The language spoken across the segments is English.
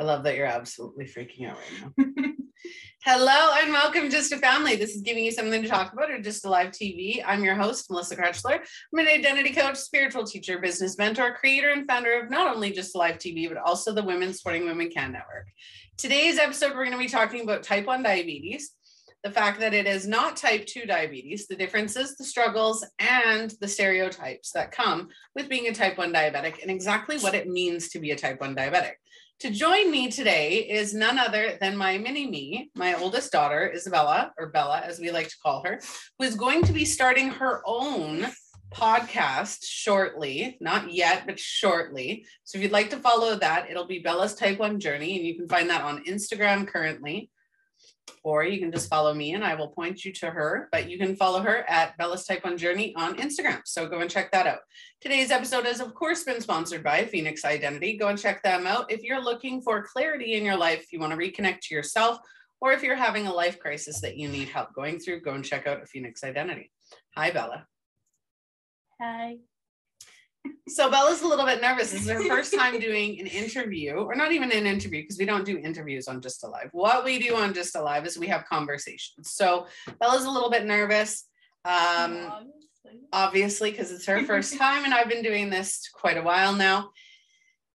I love that you're absolutely freaking out right now. Hello and welcome just a family. This is giving you something to talk about or just a live TV. I'm your host, Melissa Krechler. I'm an identity coach, spiritual teacher, business mentor, creator, and founder of not only just a live TV, but also the Women Supporting Women Can Network. Today's episode, we're going to be talking about type 1 diabetes, the fact that it is not type 2 diabetes, the differences, the struggles, and the stereotypes that come with being a type 1 diabetic, and exactly what it means to be a type 1 diabetic. To join me today is none other than my mini me, my oldest daughter, Isabella, or Bella, as we like to call her, who is going to be starting her own podcast shortly, not yet, but shortly. So if you'd like to follow that, it'll be Bella's Type 1 Journey, and you can find that on Instagram currently or you can just follow me and I will point you to her. But you can follow her at Bella's Type 1 Journey on Instagram. So go and check that out. Today's episode has, of course, been sponsored by Phoenix Identity. Go and check them out. If you're looking for clarity in your life, you want to reconnect to yourself, or if you're having a life crisis that you need help going through, go and check out Phoenix Identity. Hi, Bella. Hi. So Bella's a little bit nervous. This is her first time doing an interview, or not even an interview, because we don't do interviews on Just Alive. What we do on Just Alive is we have conversations. So Bella's a little bit nervous. Um, obviously, because it's her first time, and I've been doing this quite a while now.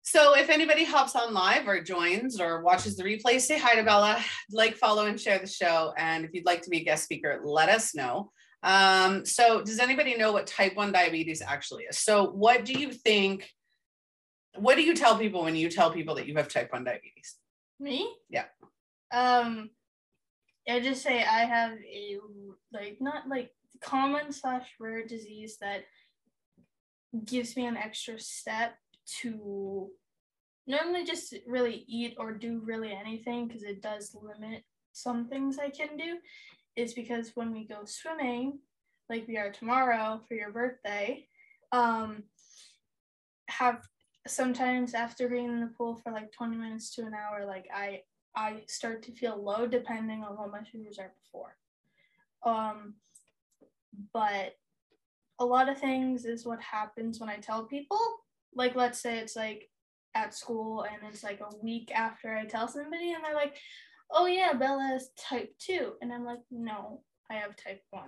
So if anybody hops on live or joins or watches the replay, say hi to Bella, like, follow, and share the show. And if you'd like to be a guest speaker, let us know. Um, so does anybody know what type 1 diabetes actually is? So what do you think? What do you tell people when you tell people that you have type 1 diabetes? Me? Yeah. Um I just say I have a like not like common slash rare disease that gives me an extra step to normally just really eat or do really anything because it does limit some things I can do is because when we go swimming, like we are tomorrow for your birthday, um, have sometimes after being in the pool for like 20 minutes to an hour, like I I start to feel low depending on what my sugars are before. Um, but a lot of things is what happens when I tell people. Like, let's say it's like at school and it's like a week after I tell somebody, and they're like, oh yeah, Bella is type 2. And I'm like, no, I have type 1.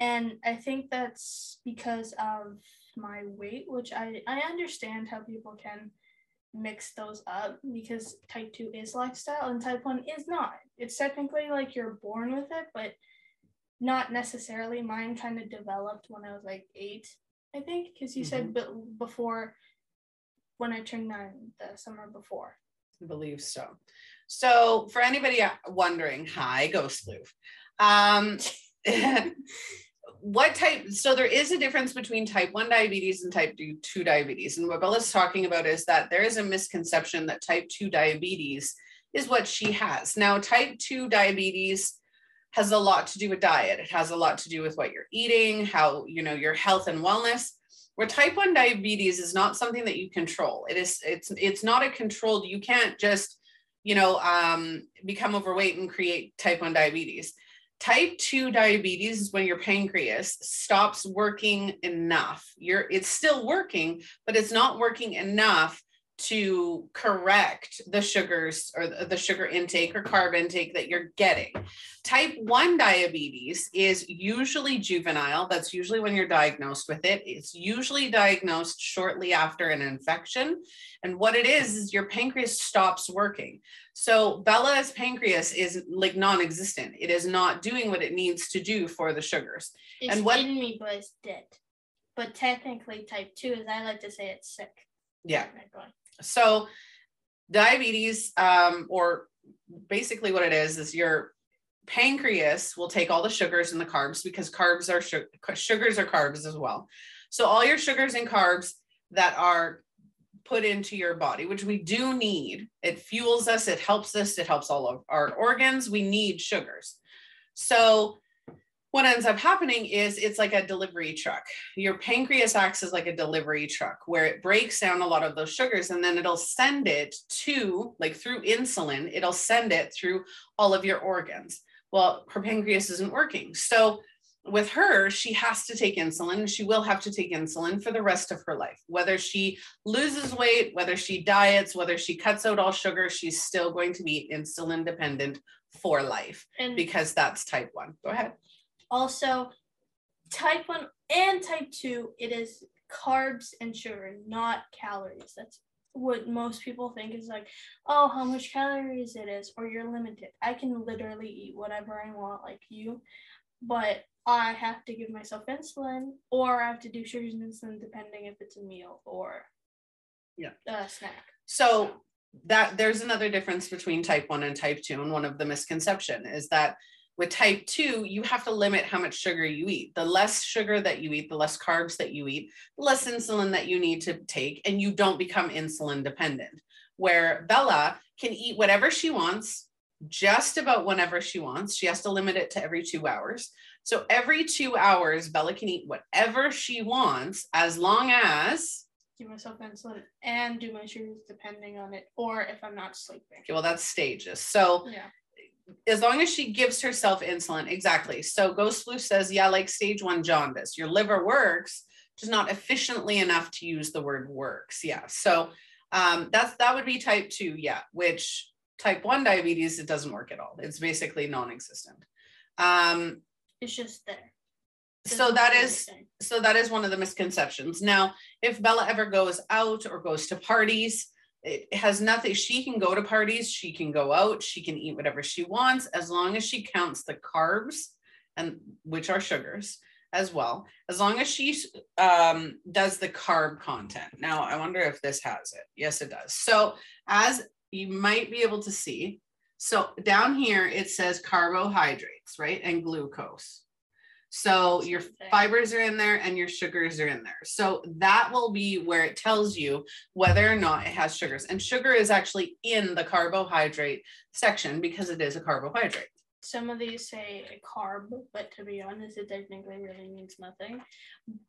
And I think that's because of my weight, which I, I understand how people can mix those up because type 2 is lifestyle and type 1 is not. It's technically like you're born with it, but not necessarily. Mine kind of developed when I was like eight, I think, because you mm-hmm. said b- before when I turned nine, the summer before. I believe so. So for anybody wondering, hi, Ghost Floof. Um, what type so there is a difference between type 1 diabetes and type 2 diabetes and what bella's talking about is that there is a misconception that type 2 diabetes is what she has now type 2 diabetes has a lot to do with diet it has a lot to do with what you're eating how you know your health and wellness where type 1 diabetes is not something that you control it is it's it's not a controlled you can't just you know, um, become overweight and create type 1 diabetes. Type 2 diabetes is when your pancreas stops working enough. You're it's still working, but it's not working enough to correct the sugars or the sugar intake or carb intake that you're getting. Type 1 diabetes is usually juvenile. That's usually when you're diagnosed with it. It's usually diagnosed shortly after an infection. And what it is, is your pancreas stops working. So Bella's pancreas is like non existent. It is not doing what it needs to do for the sugars. It's and what in me, but it's dead. But technically, type 2, as I like to say, it's sick. Yeah. So, diabetes, um, or basically what it is, is your pancreas will take all the sugars and the carbs because carbs are su- sugars are carbs as well. So, all your sugars and carbs that are put into your body, which we do need, it fuels us, it helps us, it helps all of our organs. We need sugars. So, what ends up happening is it's like a delivery truck. Your pancreas acts as like a delivery truck where it breaks down a lot of those sugars and then it'll send it to, like through insulin, it'll send it through all of your organs. Well, her pancreas isn't working. So with her, she has to take insulin. She will have to take insulin for the rest of her life. Whether she loses weight, whether she diets, whether she cuts out all sugar, she's still going to be insulin dependent for life And because that's type one. Go ahead. Also, type 1 and type 2, it is carbs and sugar, not calories. That's what most people think is like, oh, how much calories it is, or you're limited. I can literally eat whatever I want, like you, but I have to give myself insulin, or I have to do sugars and insulin depending if it's a meal or Yeah. a snack. So that there's another difference between type 1 and type 2 and one of the misconception is that with type 2 you have to limit how much sugar you eat. The less sugar that you eat the less carbs that you eat the less insulin that you need to take and you don't become insulin dependent. Where bella can eat whatever she wants just about whenever she wants. She has to limit it to every 2 hours. So every 2 hours bella can eat whatever she wants as long as Give myself insulin and do my sugars depending on it, or if I'm not sleeping. okay, well that's stages. So Yeah. As long as she gives herself insulin, exactly. So Ghost Floof says, yeah, like stage one jaundice, your liver works, just not efficiently enough to use the word works. Yeah. So um, that's that would be type two, yeah, which type one diabetes, it doesn't work at all. It's basically non-existent. Um, It's just there. so that is so that is one of the misconceptions. Now, if Bella ever goes out or goes to parties, it has nothing. She can go to parties, she can go out, she can eat whatever she wants as long as she counts the carbs and which are sugars as well. As long as she um, does the carb content. Now, I wonder if this has it. Yes, it does. So, as you might be able to see, so down here it says carbohydrates, right, and glucose. So your fibers are in there and your sugars are in there. So that will be where it tells you whether or not it has sugars. And sugar is actually in the carbohydrate section because it is a carbohydrate. Some of these say a carb, but to be honest, it technically really means nothing.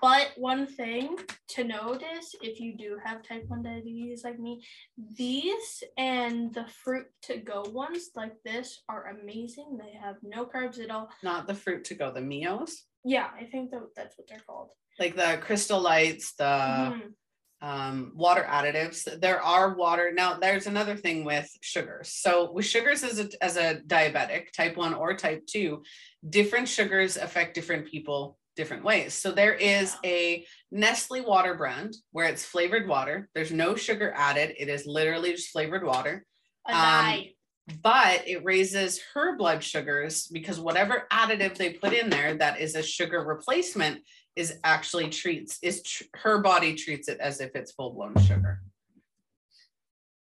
But one thing to notice if you do have type 1 diabetes like me, these and the fruit to go ones like this are amazing. They have no carbs at all. Not the fruit to go, the MiOs, Yeah, I think that that's what they're called. like the crystal lights, the Mhm. Um, water additives. There are water. Now, there's another thing with sugars. So, with sugars as a, as a diabetic, type 1 or type 2, different sugars affect different people different ways. So, there is a Nestle water brand where it's flavored water. There's no sugar added, it is literally just flavored water. A Um. But it raises her blood sugars because whatever additive they put in there that is a sugar replacement is actually treats is tr- her body treats it as if it's full blown sugar.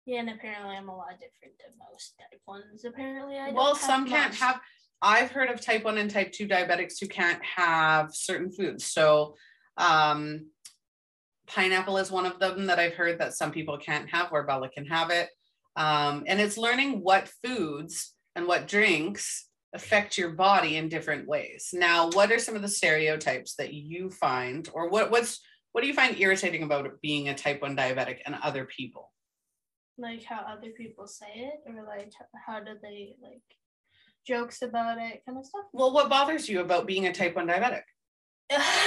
Yeah, and apparently I'm a lot different than most type ones. Apparently, I don't well, some can't much. have. I've heard of type one and type two diabetics who can't have certain foods. So, um, pineapple is one of them that I've heard that some people can't have, where Bella can have it. Um, and it's learning what foods and what drinks affect your body in different ways. Now, what are some of the stereotypes that you find, or what what's what do you find irritating about being a type one diabetic and other people? like how other people say it, or like how do they like jokes about it, kind of stuff. Well, what bothers you about being a type one diabetic?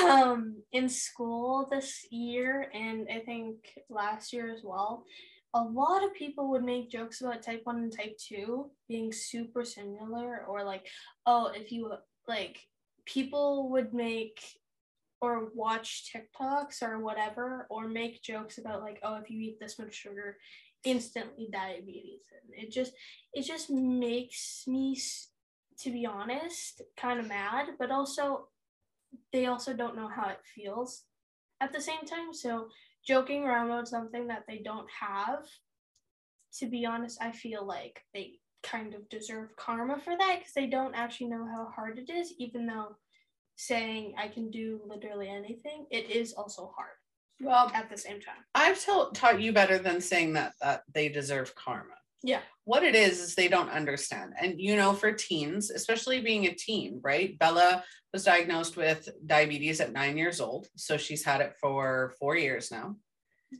um in school this year and I think last year as well, a lot of people would make jokes about type 1 and type 2 being super similar or like oh if you like people would make or watch TikToks or whatever or make jokes about like oh if you eat this much sugar instantly diabetes and it just it just makes me to be honest kind of mad but also they also don't know how it feels at the same time. So joking around about something that they don't have, to be honest, I feel like they kind of deserve karma for that because they don't actually know how hard it is, even though saying I can do literally anything, it is also hard Well, at the same time. I've told, taught you better than saying that that they deserve karma. Yeah. What it is is they don't understand. And you know, for teens, especially being a teen, right? Bella was diagnosed with diabetes at nine years old. So she's had it for four years now,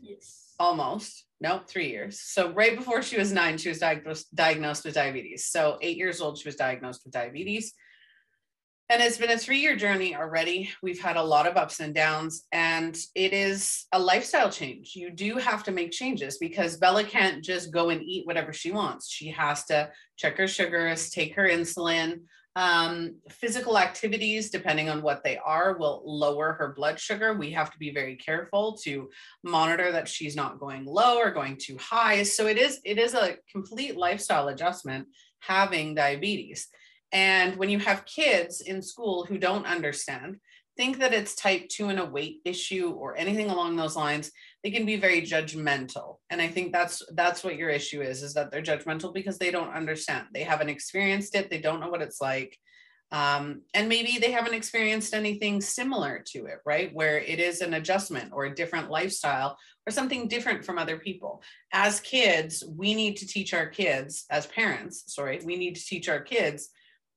Yes. almost. Nope, three years. So right before she was nine, she was diagnosed diagnosed with diabetes. So eight years old, she was diagnosed with diabetes. And it's been a three year journey already. We've had a lot of ups and downs, and it is a lifestyle change. You do have to make changes because Bella can't just go and eat whatever she wants. She has to check her sugars, take her insulin. Um, physical activities, depending on what they are, will lower her blood sugar. We have to be very careful to monitor that she's not going low or going too high. So it is it is a complete lifestyle adjustment having diabetes. And when you have kids in school who don't understand, think that it's type 2 and a weight issue or anything along those lines, they can be very judgmental. And I think that's that's what your issue is is that they're judgmental because they don't understand. They haven't experienced it, they don't know what it's like. Um, and maybe they haven't experienced anything similar to it, right? Where it is an adjustment or a different lifestyle or something different from other people. As kids, we need to teach our kids, as parents, sorry, we need to teach our kids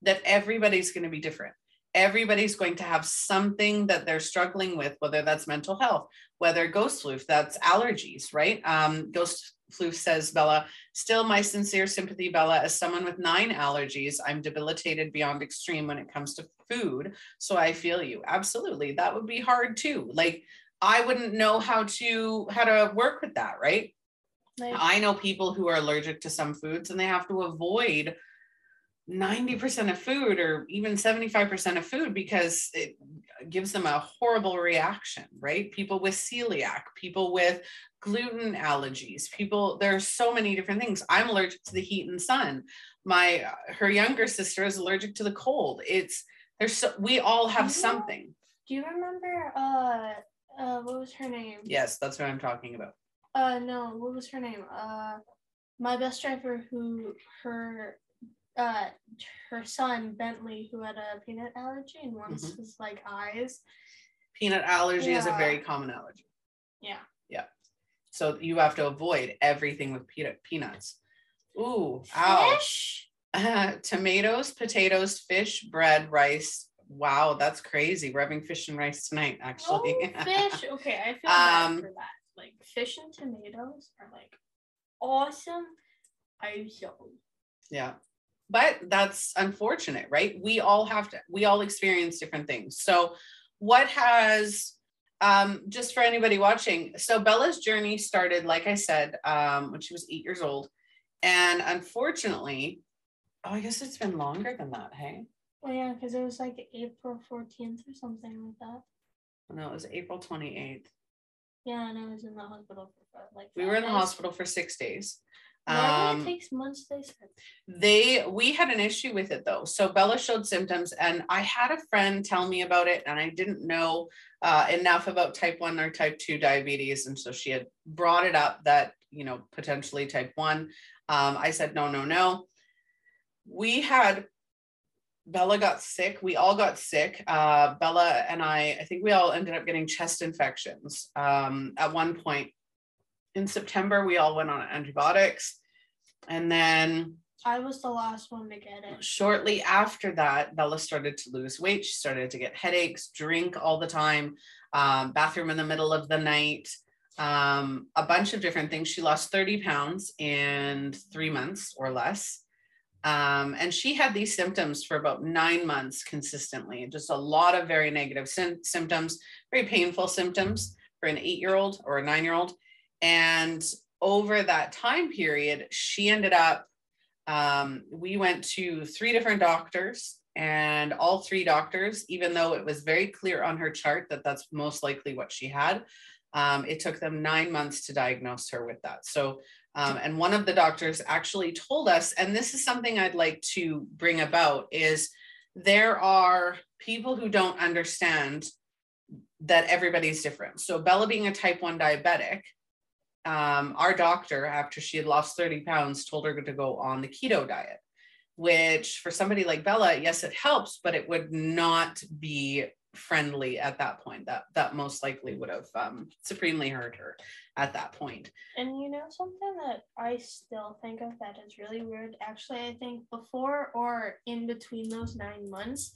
that everybody's going to be different. Everybody's going to have something that they're struggling with, whether that's mental health, whether ghost flu, that's allergies, right? Um, ghost floof says, Bella, still my sincere sympathy, Bella, as someone with nine allergies, I'm debilitated beyond extreme when it comes to food. So I feel you. Absolutely. That would be hard too. Like I wouldn't know how to how to work with that, right? Like, I know people who are allergic to some foods and they have to avoid 90% of food or even 75% of food because it gives them a horrible reaction, right? People with celiac, people with gluten allergies, people, there's so many different things. I'm allergic to the heat and sun. My, her younger sister is allergic to the cold. It's, there's, so, we all have something. Do you remember, uh, uh, what was her name? Yes, that's what I'm talking about. Uh, no, what was her name? Uh, my best driver who her uh, her son Bentley, who had a peanut allergy, and once mm-hmm. his like eyes. Peanut allergy yeah. is a very common allergy. Yeah. Yeah. So you have to avoid everything with peanut peanuts. Ooh, ouch. Uh, tomatoes, potatoes, fish, bread, rice. Wow, that's crazy. We're having fish and rice tonight, actually. Oh, fish. Okay, I feel bad um, for that. Like fish and tomatoes are like awesome. I so. Yeah but that's unfortunate right? We all have to we all experience different things. So what has um, just for anybody watching so bella's journey started like i said um, when she was eight years old. And unfortunately oh i guess it's been longer than that hey? Well yeah because it was like april 14th or something like that. No it was april 28th yeah and i was in the hospital for like we were in the hospital for six days um, it takes months, they said. They we had an issue with it though. So Bella showed symptoms, and I had a friend tell me about it, and I didn't know uh, enough about type one or type two diabetes, and so she had brought it up that you know potentially type one. Um, I said no, no, no. We had Bella got sick. We all got sick. Uh, Bella and I, I think we all ended up getting chest infections. Um, at one point, in September, we all went on antibiotics. And then I was the last one to get it. Shortly after that, Bella started to lose weight. She started to get headaches, drink all the time, um, bathroom in the middle of the night, um, a bunch of different things. She lost 30 pounds in three months or less. Um, and she had these symptoms for about nine months consistently, just a lot of very negative sy- symptoms, very painful symptoms for an eight year old or a nine year old. And over that time period, she ended up, um, we went to three different doctors, and all three doctors, even though it was very clear on her chart that that's most likely what she had, um, it took them nine months to diagnose her with that. So, um, and one of the doctors actually told us, and this is something I'd like to bring about, is there are people who don't understand that everybody's different. So, Bella being a type 1 diabetic, um, our doctor, after she had lost 30 pounds, told her to go on the keto diet, which for somebody like Bella, yes, it helps, but it would not be friendly at that point. That that most likely would have um, supremely hurt her at that point. And you know something that I still think of that is really weird. Actually, I think before or in between those nine months,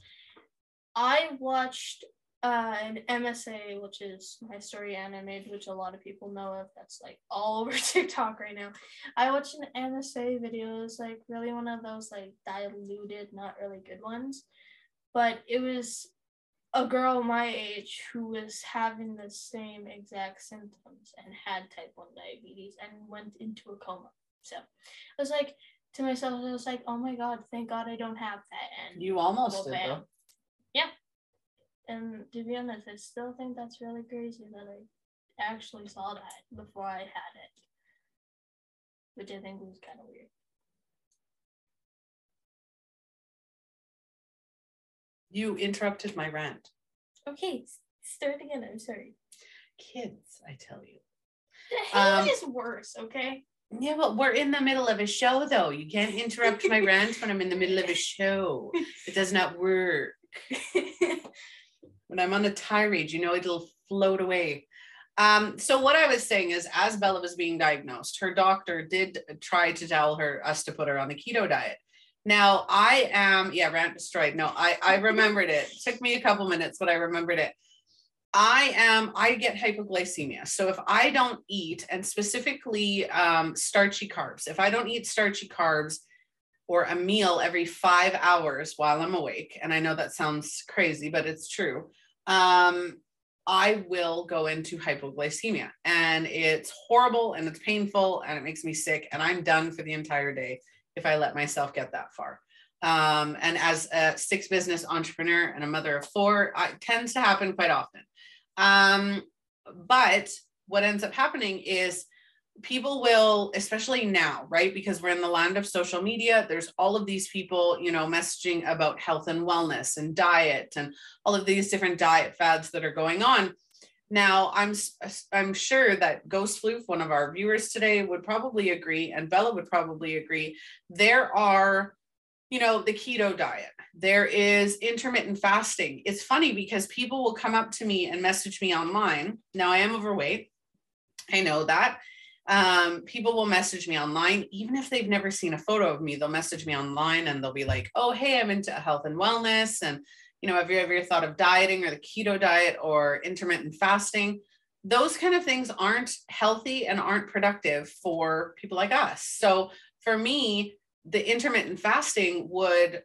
I watched uh, an MSA, which is my story animated, which a lot of people know of. That's like all over TikTok right now. I watched an MSA video. It's like really one of those like diluted, not really good ones. but it was a girl my age who was having the same exact symptoms and had type 1 diabetes and went into a coma. So I was like to myself, I was like, oh my God, thank God I don't have that. And you almost did, though. And to be honest, I still think that's really crazy that I actually saw that before I had it, which I think was kind of weird. You interrupted my rant. Okay, start again. I'm sorry. Kids, I tell you. The hate um, is worse, okay? Yeah, well, we're in the middle of a show, though. You can't interrupt my rant when I'm in the middle of a show. It does not work. when I'm on a tirade, you know, it'll float away. Um, so what I was saying is, as Bella was being diagnosed, her doctor did try to tell her us to put her on the keto diet. Now I am, yeah, rant destroyed. No, I I remembered it. it. Took me a couple minutes, but I remembered it. I am, I get hypoglycemia. So if I don't eat, and specifically um, starchy carbs, if I don't eat starchy carbs or a meal every five hours while I'm awake, and I know that sounds crazy, but it's true, um, I will go into hypoglycemia. And it's horrible and it's painful and it makes me sick. And I'm done for the entire day if I let myself get that far. Um, and as a six business entrepreneur and a mother of four, it tends to happen quite often. Um, but what ends up happening is people will especially now right because we're in the land of social media there's all of these people you know messaging about health and wellness and diet and all of these different diet fads that are going on now i'm uh, i'm sure that ghost floof one of our viewers today would probably agree and bella would probably agree there are you know, the keto diet. There is intermittent fasting. It's funny because people will come up to me and message me online. Now I am overweight. I know that. Um, people will message me online, even if they've never seen a photo of me, they'll message me online and they'll be like, oh, hey, I'm into health and wellness. And, you know, have you ever thought of dieting or the keto diet or intermittent fasting? Those kind of things aren't healthy and aren't productive for people like us. So for me, the intermittent fasting would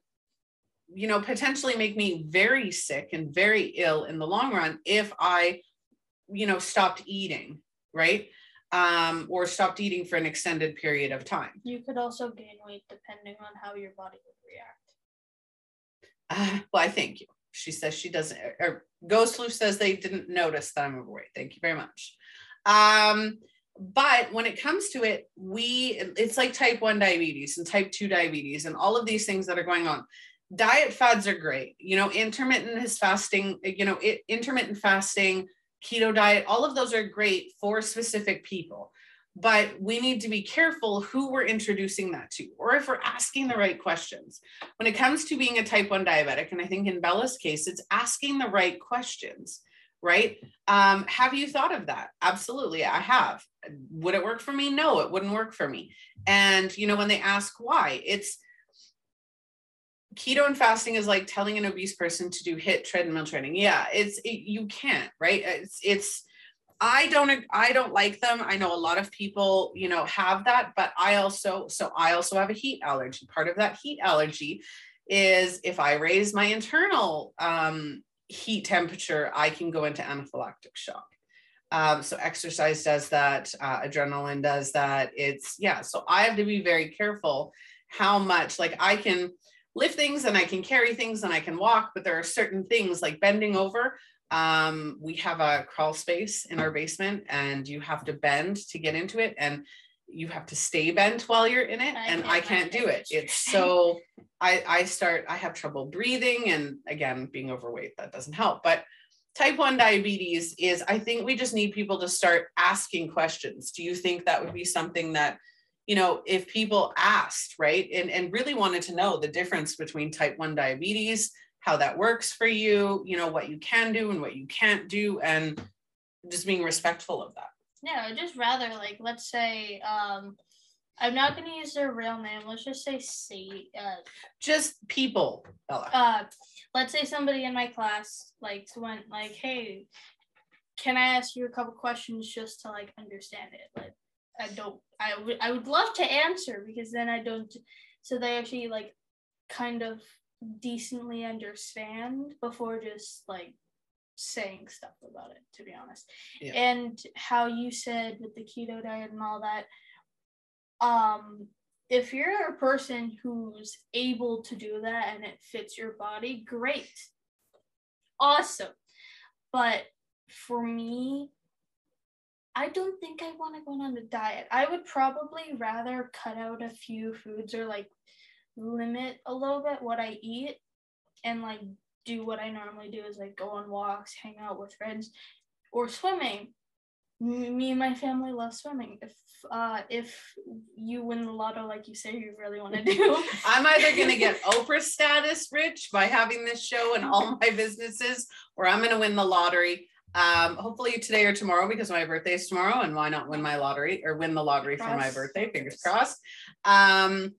you know potentially make me very sick and very ill in the long run if i you know stopped eating right um or stopped eating for an extended period of time. You could also gain weight depending on how your body would react. Uh, well i thank you. She says she doesn't or ghost Floof says they didn't notice that i'm overweight. Thank you very much. Um but when it comes to it we it's like type 1 diabetes and type 2 diabetes and all of these things that are going on. Diet fads are great. You know intermittent is fasting you know it, intermittent fasting keto diet all of those are great for specific people but we need to be careful who we're introducing that to or if we're asking the right questions when it comes to being a type 1 diabetic and i think in bella's case it's asking the right questions right? Um, have you thought of that? Absolutely, I have. Would it work for me? No, it wouldn't work for me. And, you know, when they ask why, it's keto and fasting is like telling an obese person to do HIIT treadmill training. Yeah, it's, it, you can't, right? It's, it's, I don't I don't like them. I know a lot of people, you know, have that, but I also so I also have a heat allergy. Part of that heat allergy is if I raise my internal um heat temperature, I can go into anaphylactic shock. Um, so exercise does that, uh, adrenaline does that. It's yeah. So I have to be very careful how much like I can lift things and I can carry things and I can walk, but there are certain things like bending over. Um, we have a crawl space in our basement and you have to bend to get into it. And you have to stay bent while you're in it I and i can't do it it's so i i start i have trouble breathing and again being overweight that doesn't help but type 1 diabetes is i think we just need people to start asking questions do you think that would be something that you know if people asked right and and really wanted to know the difference between type 1 diabetes how that works for you you know what you can do and what you can't do and just being respectful of that yeah, just rather like let's say um I'm not gonna use their real name. Let's just say C. Uh, just people. Bella. Uh, let's say somebody in my class like went like, "Hey, can I ask you a couple questions just to like understand it?" Like, I don't. I would. I would love to answer because then I don't. So they actually like kind of decently understand before just like saying stuff about it to be honest Yeah. and how you said with the keto diet and all that um if you're a person who's able to do that and it fits your body great awesome but for me I don't think I want to go on a diet. I would probably rather cut out a few foods or like limit a little bit what I eat and like do what I normally do is like go on walks, hang out with friends, or swimming. Me and my family love swimming. If uh if you win the lotto like you say you really want to do, I'm either going to get Oprah status rich by having this show and all my businesses, or I'm going to win the lottery. Um, hopefully today or tomorrow because my birthday is tomorrow, and why not win my lottery or win the lottery for my birthday? Fingers crossed. Um,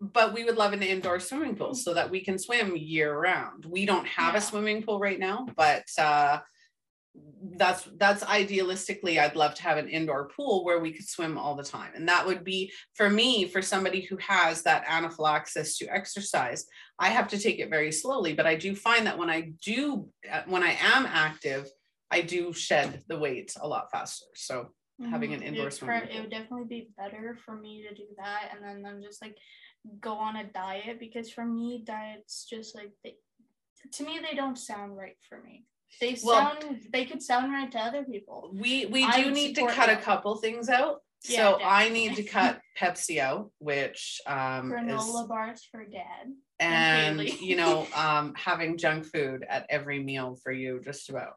but we would love an indoor swimming pool so that we can swim year round. We don't have Yeah. a swimming pool right now, but uh, that's that's idealistically I'd love to have an indoor pool where we could swim all the time. And that would be for me, for somebody who has that anaphylaxis to exercise, I have to take it very slowly. But I do find that when I do, uh, when I am active, I do shed the weight a lot faster. So Having an indoor It would swimming. It would definitely be better for me to do that and then then just like go on a diet because for me diets just like they, to me they don't sound right for me. They Well- sound they could sound right to other people. we we do need to cut a couple things out. Yeah, so I need to cut Pepsi out, which um Granola is bars for dad. and Haley. you know um having junk food at every meal for you just about.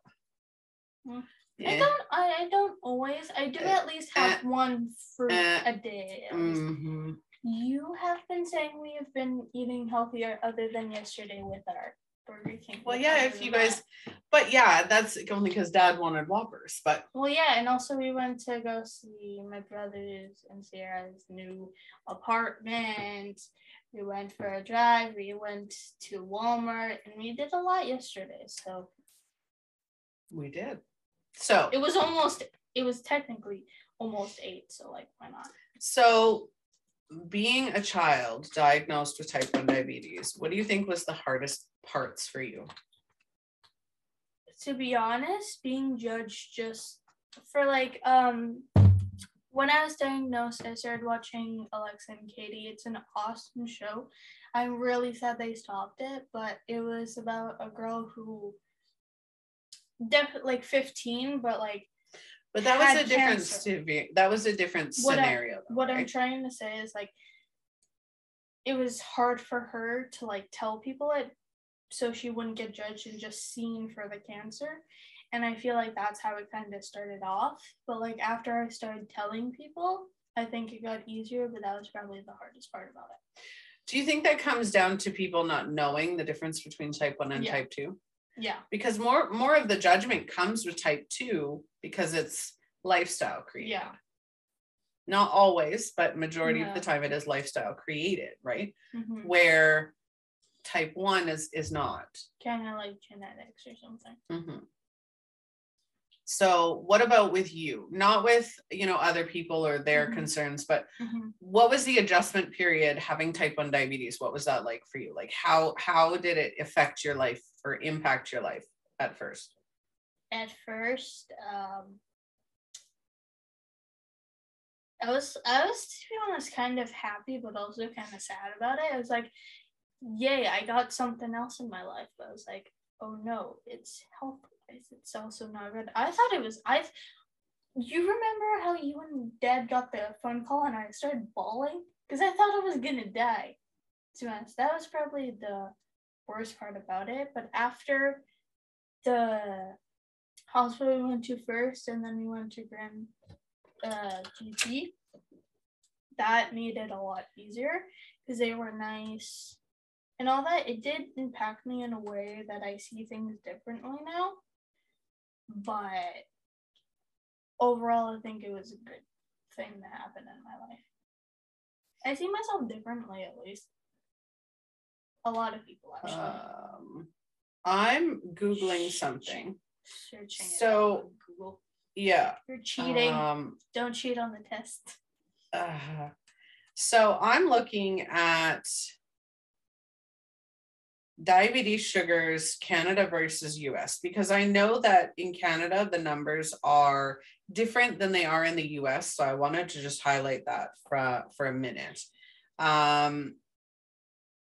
Mm. I don't I, I don't always I do Uh, at least have one fruit uh, a day. Mhm. You have been saying we have been eating healthier other than yesterday with our Burger King. Well, yeah, if you guys, but yeah, that's only because Dad wanted Whoppers. But Well, yeah, and also we went to go see my brother's and Sierra's new apartment. We went for a drive. We went to Walmart, and we did a lot yesterday. So we did. So it was almost. It was technically almost eight. So like, why not? so being a child diagnosed with type 1 diabetes, what do you think was the hardest parts for you? to be honest, being judged just for like um when I was diagnosed, I started watching Alexa and Katie. It's an awesome show. I'm really sad they stopped it, but it was about a girl who definitely like 15, but like But that was a different cancer. severe, that was a different What I- scenario. though, what I'm trying to say is like it was hard for her to like tell people it so she wouldn't get judged and just seen for the cancer. And I feel like that's how it kind of started off. But like after I started telling people, I think it got easier, but that was probably the hardest part about it. Do you think that comes down to people not knowing the difference between type 1 and Yeah. type 2? Yeah. Because more more of the judgment comes with type 2 because it's lifestyle created. Yeah. Not always, but majority of the time it is lifestyle created, right? hmm Where type 1 is is not. Kind of like genetics or something. Mhm. So what about with you? Not with, you know, other people or their Mhm. concerns, but hmm what was the adjustment period having type 1 diabetes what was that like for you like how how did it affect your life or impact your life at first At first, um, I was I was to be honest kind of happy, but also kind of sad about it. I was like, "Yay, I got something else in my life." But I was like, "Oh no, it's health wise. It's also not good." I thought it was. I. You remember how you and Dad got the phone call and I started bawling because I thought I was gonna die. To be honest, that was probably the worst part about it. But after the hospital we went to first, and then we went to Grand uh, GP. That made it a lot easier because they were nice and all that. It did impact me in a way that I see things differently now, but overall, I think it was a good thing that happened in my life. I see myself differently, at least. A lot of people actually. um i'm googling something Searching so- Google. yeah You're cheating. um Don't cheat on the test. uh, so i'm looking at diabetes sugars Canada versus US because I know that in Canada the numbers are different than they are in the US so I wanted to just highlight that for for a minute. Um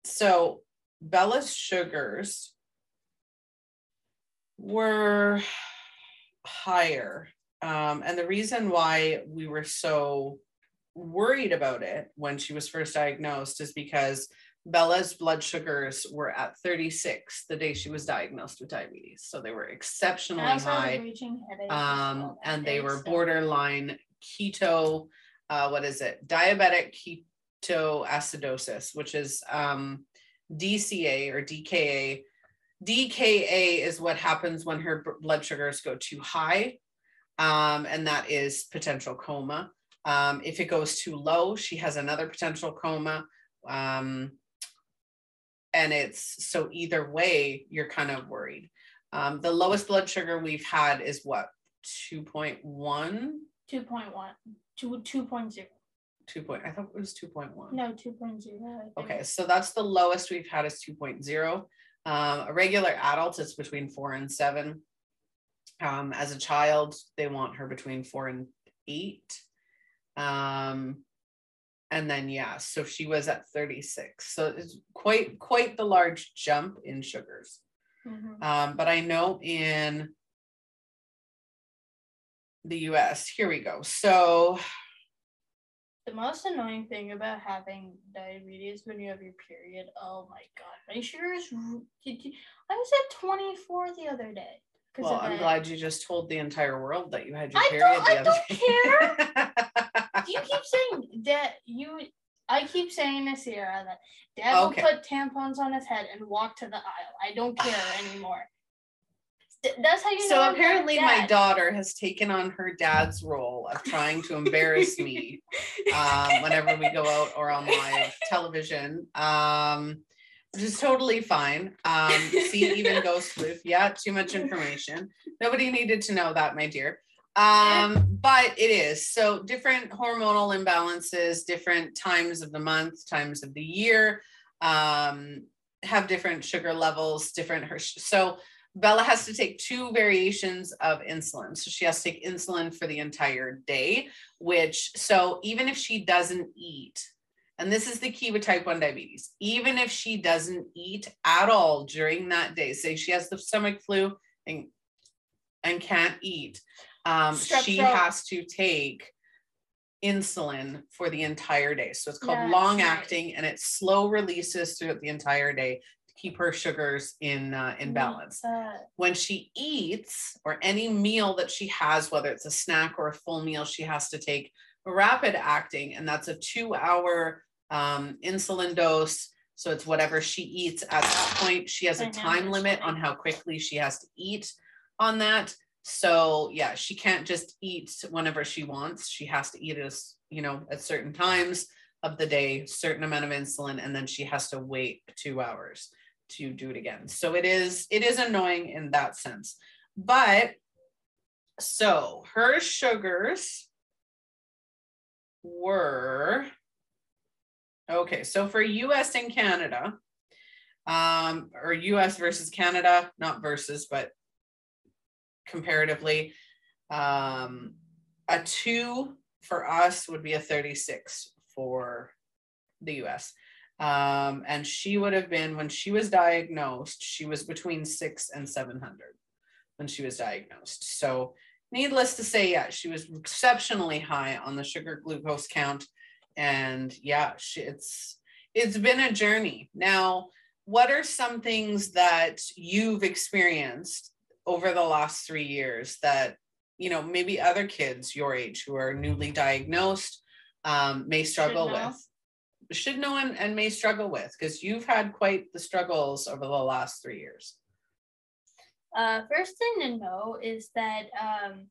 so Bella's sugars were higher um, and the reason why we were so worried about it when she was first diagnosed is because Bella's blood sugars were at 36 the day she was diagnosed with diabetes. So they were exceptionally high. Um, and they were borderline keto, uh, what is it? Diabetic ketoacidosis, which is um, DCA or DKA. DKA is what happens when her blood sugars go too high, um, and that is potential coma. Um, if it goes too low, she has another potential coma. Um, and it's so either way you're kind of worried. Um, the lowest blood sugar we've had is what 2.1 2.1 2, 2.0 2 point i thought it was 2.1 no 2.0 okay so that's the lowest we've had is 2.0 um, a regular adult is between 4 and 7 um, as a child they want her between 4 and 8 um, and then yeah so she was at 36 so it's quite quite the large jump in sugars. Mm-hmm. um, but i know in the us here we go. So the most annoying thing about having diabetes when you have your period oh my god my sugars i was at 24 the other day well i'm glad you just told the entire world that you had your I period the I other don't day. care you keep saying that you. I keep saying to Sierra that Dad okay. will put tampons on his head and walk to the aisle. I don't care anymore. That's how you. So apparently, my daughter has taken on her dad's role of trying to embarrass me um, whenever we go out or on live television. Um, which is totally fine. Um, see, even Ghost Floof. Yeah, too much information. Nobody needed to know that, my dear. Um, but it is so different hormonal imbalances, different times of the month, times of the year, um, have different sugar levels, different her. So Bella has to take two variations of insulin. So she has to take insulin for the entire day, which so even if she doesn't eat, and this is the key with type 1 diabetes, even if she doesn't eat at all during that day, say she has the stomach flu and and can't eat, um, she has to take insulin for the entire day. So it's called long acting and it slow releases throughout the entire day to keep her sugars in uh, in balance. When she eats or any meal that she has, whether it's a snack or a full meal, she has to take rapid acting, and that's a two hour um, insulin dose. So it's whatever she eats at that point. She has a time limit on how quickly she has to eat on that. So yeah, she can't just eat whenever she wants. She has to eat as you know at certain times of the day, certain amount of insulin, and then she has to wait two hours to do it again. So it is it is annoying in that sense. But so her sugars were okay. So for US and Canada, um, or US versus Canada, not versus, but comparatively. Um, a two for us would be a 36 for the US. Um, and she would have been, when she was diagnosed, she was between six and 700 when she was diagnosed. So, needless to say, yeah, she was exceptionally high on the sugar glucose count. And yeah, she, it's it's been a journey. Now, what are some things that you've experienced over the last three years that you know maybe other kids your age who are newly diagnosed um, may struggle should with? Should know and, and may struggle with because you've had quite the struggles over the last three years. Uh, first thing to know is that um,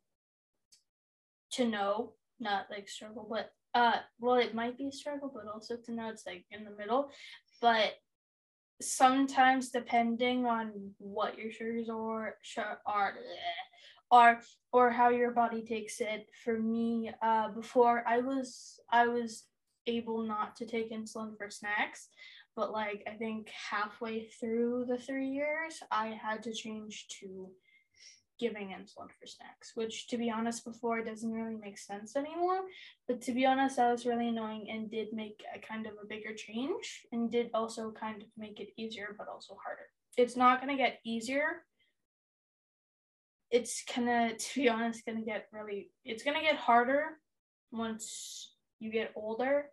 to know not like struggle but uh well it might be a struggle but also to know it's like in the middle. But sometimes depending on what your sugars are are are or how your body takes it for me uh before i was i was able not to take insulin for snacks but like I think halfway through the three years, I had to change to giving insulin for snacks, which to be honest, before doesn't really make sense anymore. But to be honest, that was really annoying and did make a kind of a bigger change and did also kind of make it easier, but also harder. It's not gonna get easier. It's gonna, to be honest, gonna get really, it's gonna get harder once you get older.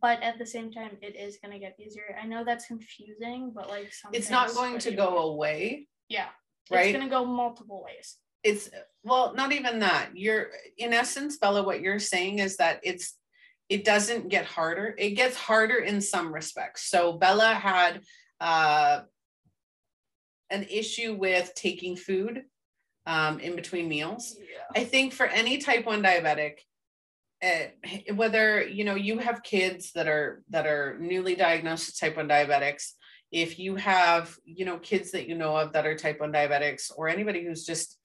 But at the same time, it is gonna get easier. I know that's confusing, but like something. It's not going to go away, Yeah, right? it's gonna go multiple ways. it's well not even that you're in essence bella what you're saying is that it's it doesn't get harder it gets harder in some respects so bella had uh an issue with taking food um, in between meals Yeah. i think for any type 1 diabetic uh, whether you know you have kids that are that are newly diagnosed with type 1 diabetics if you have you know kids that you know of that are type 1 diabetics or anybody who's just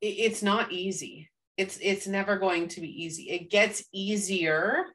it- it's not easy. It's it's never going to be easy. It gets easier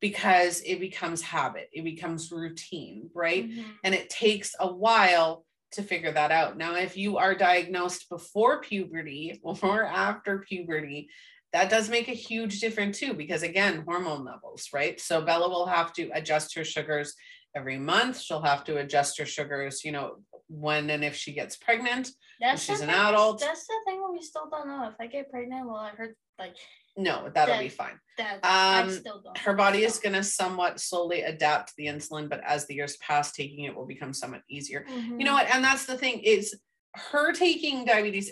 because it becomes habit. It becomes routine right? Mhm. and it takes a while to figure that out. Now if you are diagnosed before puberty or after puberty that does make a huge difference too because again hormone levels right? So bella will have to adjust her sugars every month she'll have to adjust her sugars you know when and if she gets pregnant That's she's an thing- adult. That's the thing we still don't know. If I get pregnant, well, I heard like no that'll be fine that. I Um, still don't. her body is going to somewhat slowly adapt to the insulin but as the years pass taking it will become somewhat easier Mhm. you know what and that's the thing is her taking diabetes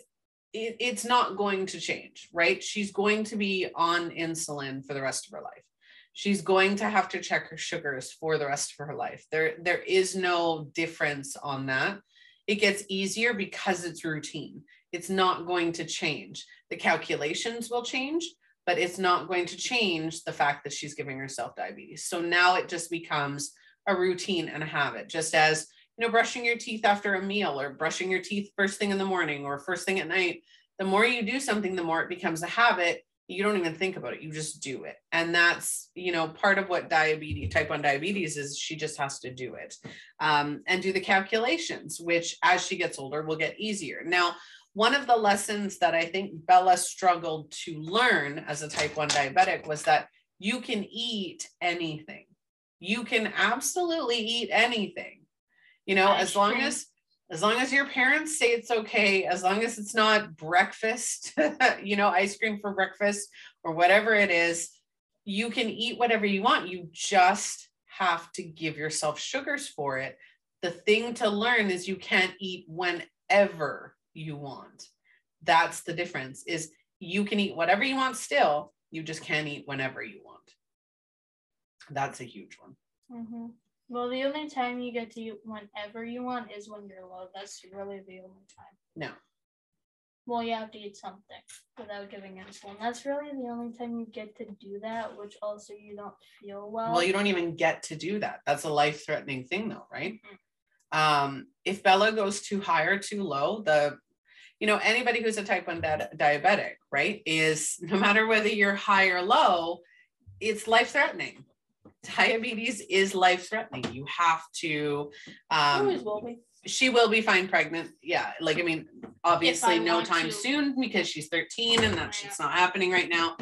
it, it's not going to change right she's going to be on insulin for the rest of her life she's going to have to check her sugars for the rest of her life. There there is no difference on that. It gets easier because it's routine. It's not going to change. The calculations will change but it's not going to change the fact that she's giving herself diabetes. So now it just becomes a routine and a habit just as you know, brushing your teeth after a meal or brushing your teeth first thing in the morning or first thing at night, the more you do something, the more it becomes a habit. You don't even think about it, you just do it. And that's, you know, part of what diabetes, type 1 diabetes is she just has to do it um, and do the calculations, which as she gets older will get easier. Now, one of the lessons that I think Bella struggled to learn as a type 1 diabetic was that you can eat anything. You can absolutely eat anything you know as long as as long as your parents say it's okay as long as it's not breakfast you know ice cream for breakfast or whatever it is you can eat whatever you want. You just have to give yourself sugars for it. The thing to learn is you can't eat whenever you want. That's the difference is you can eat whatever you want still you just can't eat whenever you want. That's a huge one. Mhm. Well, the only time you get to eat whenever you want is when you're low. That's really the only time. no Well, you have to eat something without giving insulin. That's really the only time you get to do that, which also you don't feel well. Well, you don't even get to do that. That's a life threatening thing, though, right? Um, if Bella goes too high or too low, the you know anybody who's a type 1 di- diabetic right is no matter whether you're high or low it's life threatening diabetes is life threatening you have to um will be. she will be fine pregnant yeah like i mean obviously no time to. soon because she's 13 and that's Yeah. not happening right now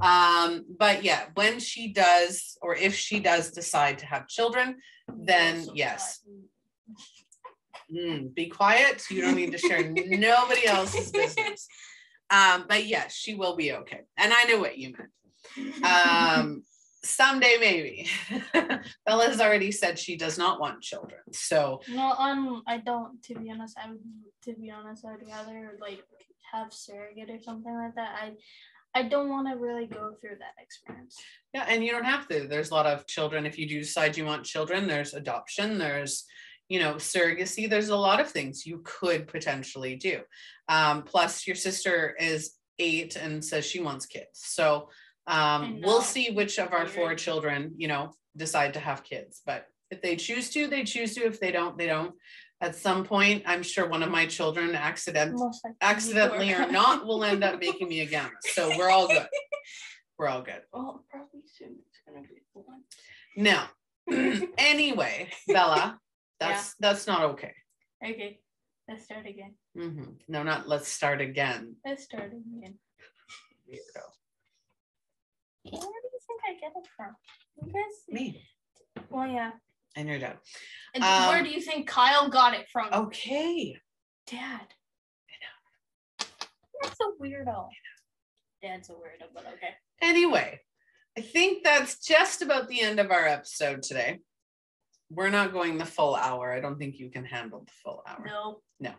um but yeah when she does or if she does decide to have children then yes. Mm, be quiet you don't need to share nobody else's business um but yes she will be okay and i know what you meant um someday maybe bella's already said she does not want children so No, um, I don't. To be honest, I would. To be honest, I'd rather like have surrogate or something like that. I, I don't want to really go through that experience. Yeah, and you don't have to. There's a lot of children. If you do decide you want children, there's adoption, there's, you know, surrogacy. There's a lot of things you could potentially do. Um, plus, your sister is eight and says she wants kids. So um, we'll see which of our four children, you know, decide to have kids. But if they choose to, they choose to. If they don't, they don't. At some point, I'm sure one of my children accident accidentally or not will end up making me a gamma. So we're all good. We're all good. Well, probably soon it's gonna be one. Now, anyway, Bella, that's that's not okay. Okay, let's start again. hmm No, not let's start again. Let's start again. Weirdo. Where do you think I get it from? You guys? Me Well, yeah. and your dad. And Um, where do you think Kyle got it from? Okay. Dad. That's a weirdo. Dad's a weirdo, but okay. Anyway, I think that's just about the end of our episode today. We're not going the full hour. I don't think you can handle the full hour. No. No.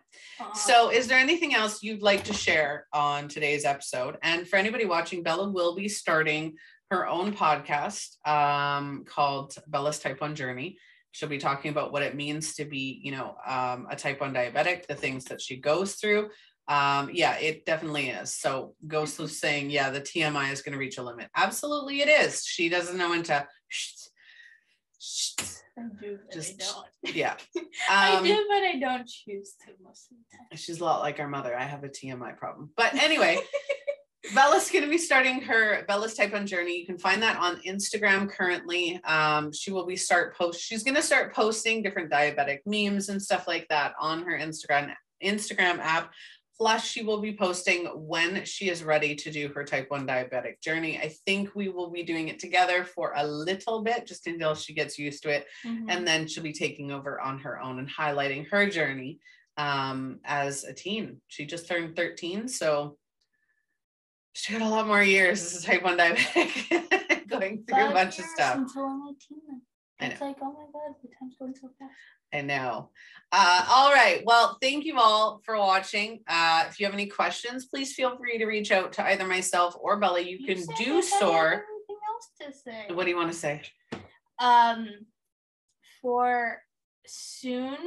So, is there anything else you'd like to share on today's episode? And for anybody watching, Bella will be starting her own podcast um, called Bella's Type 1 Journey. She'll be talking about what it means to be, you know, um, a type 1 diabetic, the things that she goes through. Um, yeah, it definitely is. So, Ghost was saying, yeah, the TMI is going to reach a limit. Absolutely, it is. She doesn't know when to. I do, but just- I don't. Yeah. I Um, do, but I don't choose to most of the time. She's a lot like our mother. I have a TMI problem. But anyway, Bella's going to be starting her Bella's Type 1 journey. You can find that on Instagram currently. Um, she will be start post. She's going to start posting different diabetic memes and stuff like that on her Instagram Instagram app. Plus, she will be posting when she is ready to do her type 1 diabetic journey. I think we will be doing it together for a little bit, just until she gets used to it Mhm. and then she'll be taking over on her own and highlighting her journey um, as a teen. She just turned 13, so she got a lot more years as a type 1 diabetic, going through a Five bunch of stuff. Until I'm 18. It's like, oh my god, the time's going so fast. I know. Uh, all right. Well, thank you all for watching. Uh, if you have any questions, please feel free to reach out to either myself or Bella. You, can do you so. Anything else to say? What do you want to say? Um, for soon,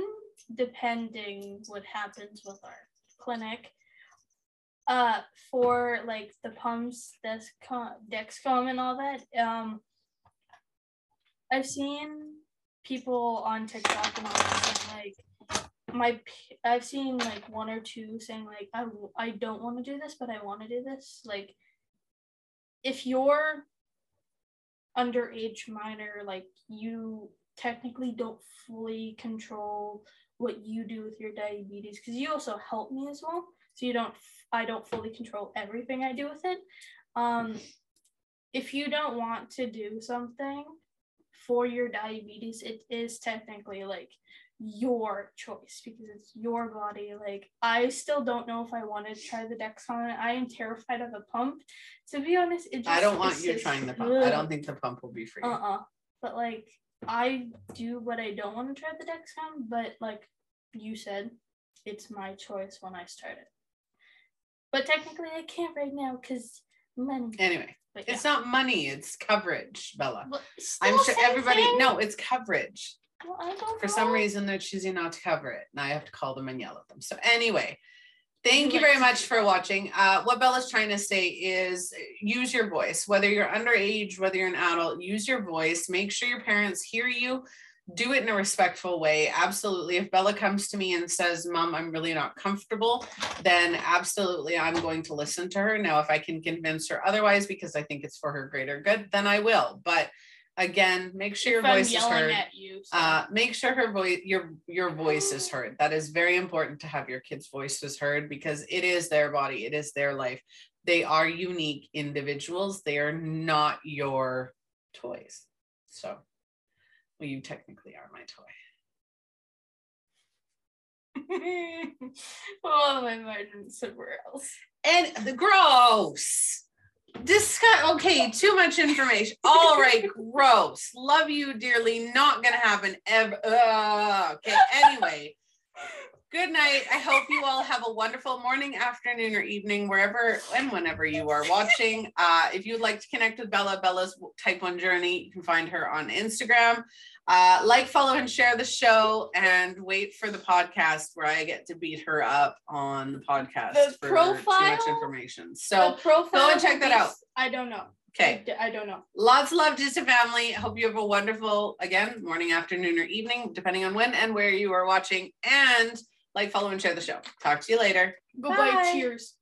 depending what happens with our clinic, uh, for like the pumps, Dexcom, Dexcom, and all that, um, I've seen people on TikTok and all saying like my I've seen like one or two saying like I I don't want to do this, but I want to do this. Like, if you're underage minor, like you technically don't fully control what you do with your diabetes because you also help me as well. So you don't, I don't fully control everything I do with it. Um, if you don't want to do something for your diabetes, it is technically like your choice because it's your body. Like I still don't know if I want to try the Dexcom. I am terrified of a pump. To be honest, it just I don't want you just- trying the pump. I don't think the pump will be for you. uh-uh. But like I do what I don't want to try the Dexcom, but like you said, it's my choice when I start it. But technically I can't right now because money. Anyway, But yeah. it's not money, it's coverage, Bella. But I'm sure everybody, thing. no, it's coverage. Well, I don't For some reason, they're choosing not to cover it. And I have to call them and yell at them. So, anyway, thank You you very much for watching. Uh, what Bella's trying to say is uh, use your voice, whether you're underage, whether you're an adult, use your voice. Make sure your parents hear you. Do it in a respectful way. Absolutely. If Bella comes to me and says, Mom, I'm really not comfortable, then absolutely I'm going to listen to her. Now, if I can convince her otherwise because I think it's for her greater good, then I will. But again, make sure your If voice is heard you. so- uh, make sure her voice your your voice is heard that is very important to have your kids voices heard because it is their body it is their life they are unique individuals they are not your toys so well you technically are my toy. Oh, my went somewhere else. and the gross. Discuss okay too much information. All right gross. Love you dearly. Not gonna happen ever Ugh. okay anyway good night i hope you all have a wonderful morning afternoon or evening wherever and whenever you are watching uh, if you'd like to connect with bella bella's type 1 journey you can find her on instagram uh, like follow and share the show and wait for the podcast where i get to beat her up on the podcast The for too much profile? information so profile and check that out. I don't know. okay I don't know. Lots of love to the family. Hope you have a wonderful, again, morning, afternoon, or evening, depending on when and where you are watching. And like, follow, and share the show. Talk to you later. Goodbye. Bye. Cheers.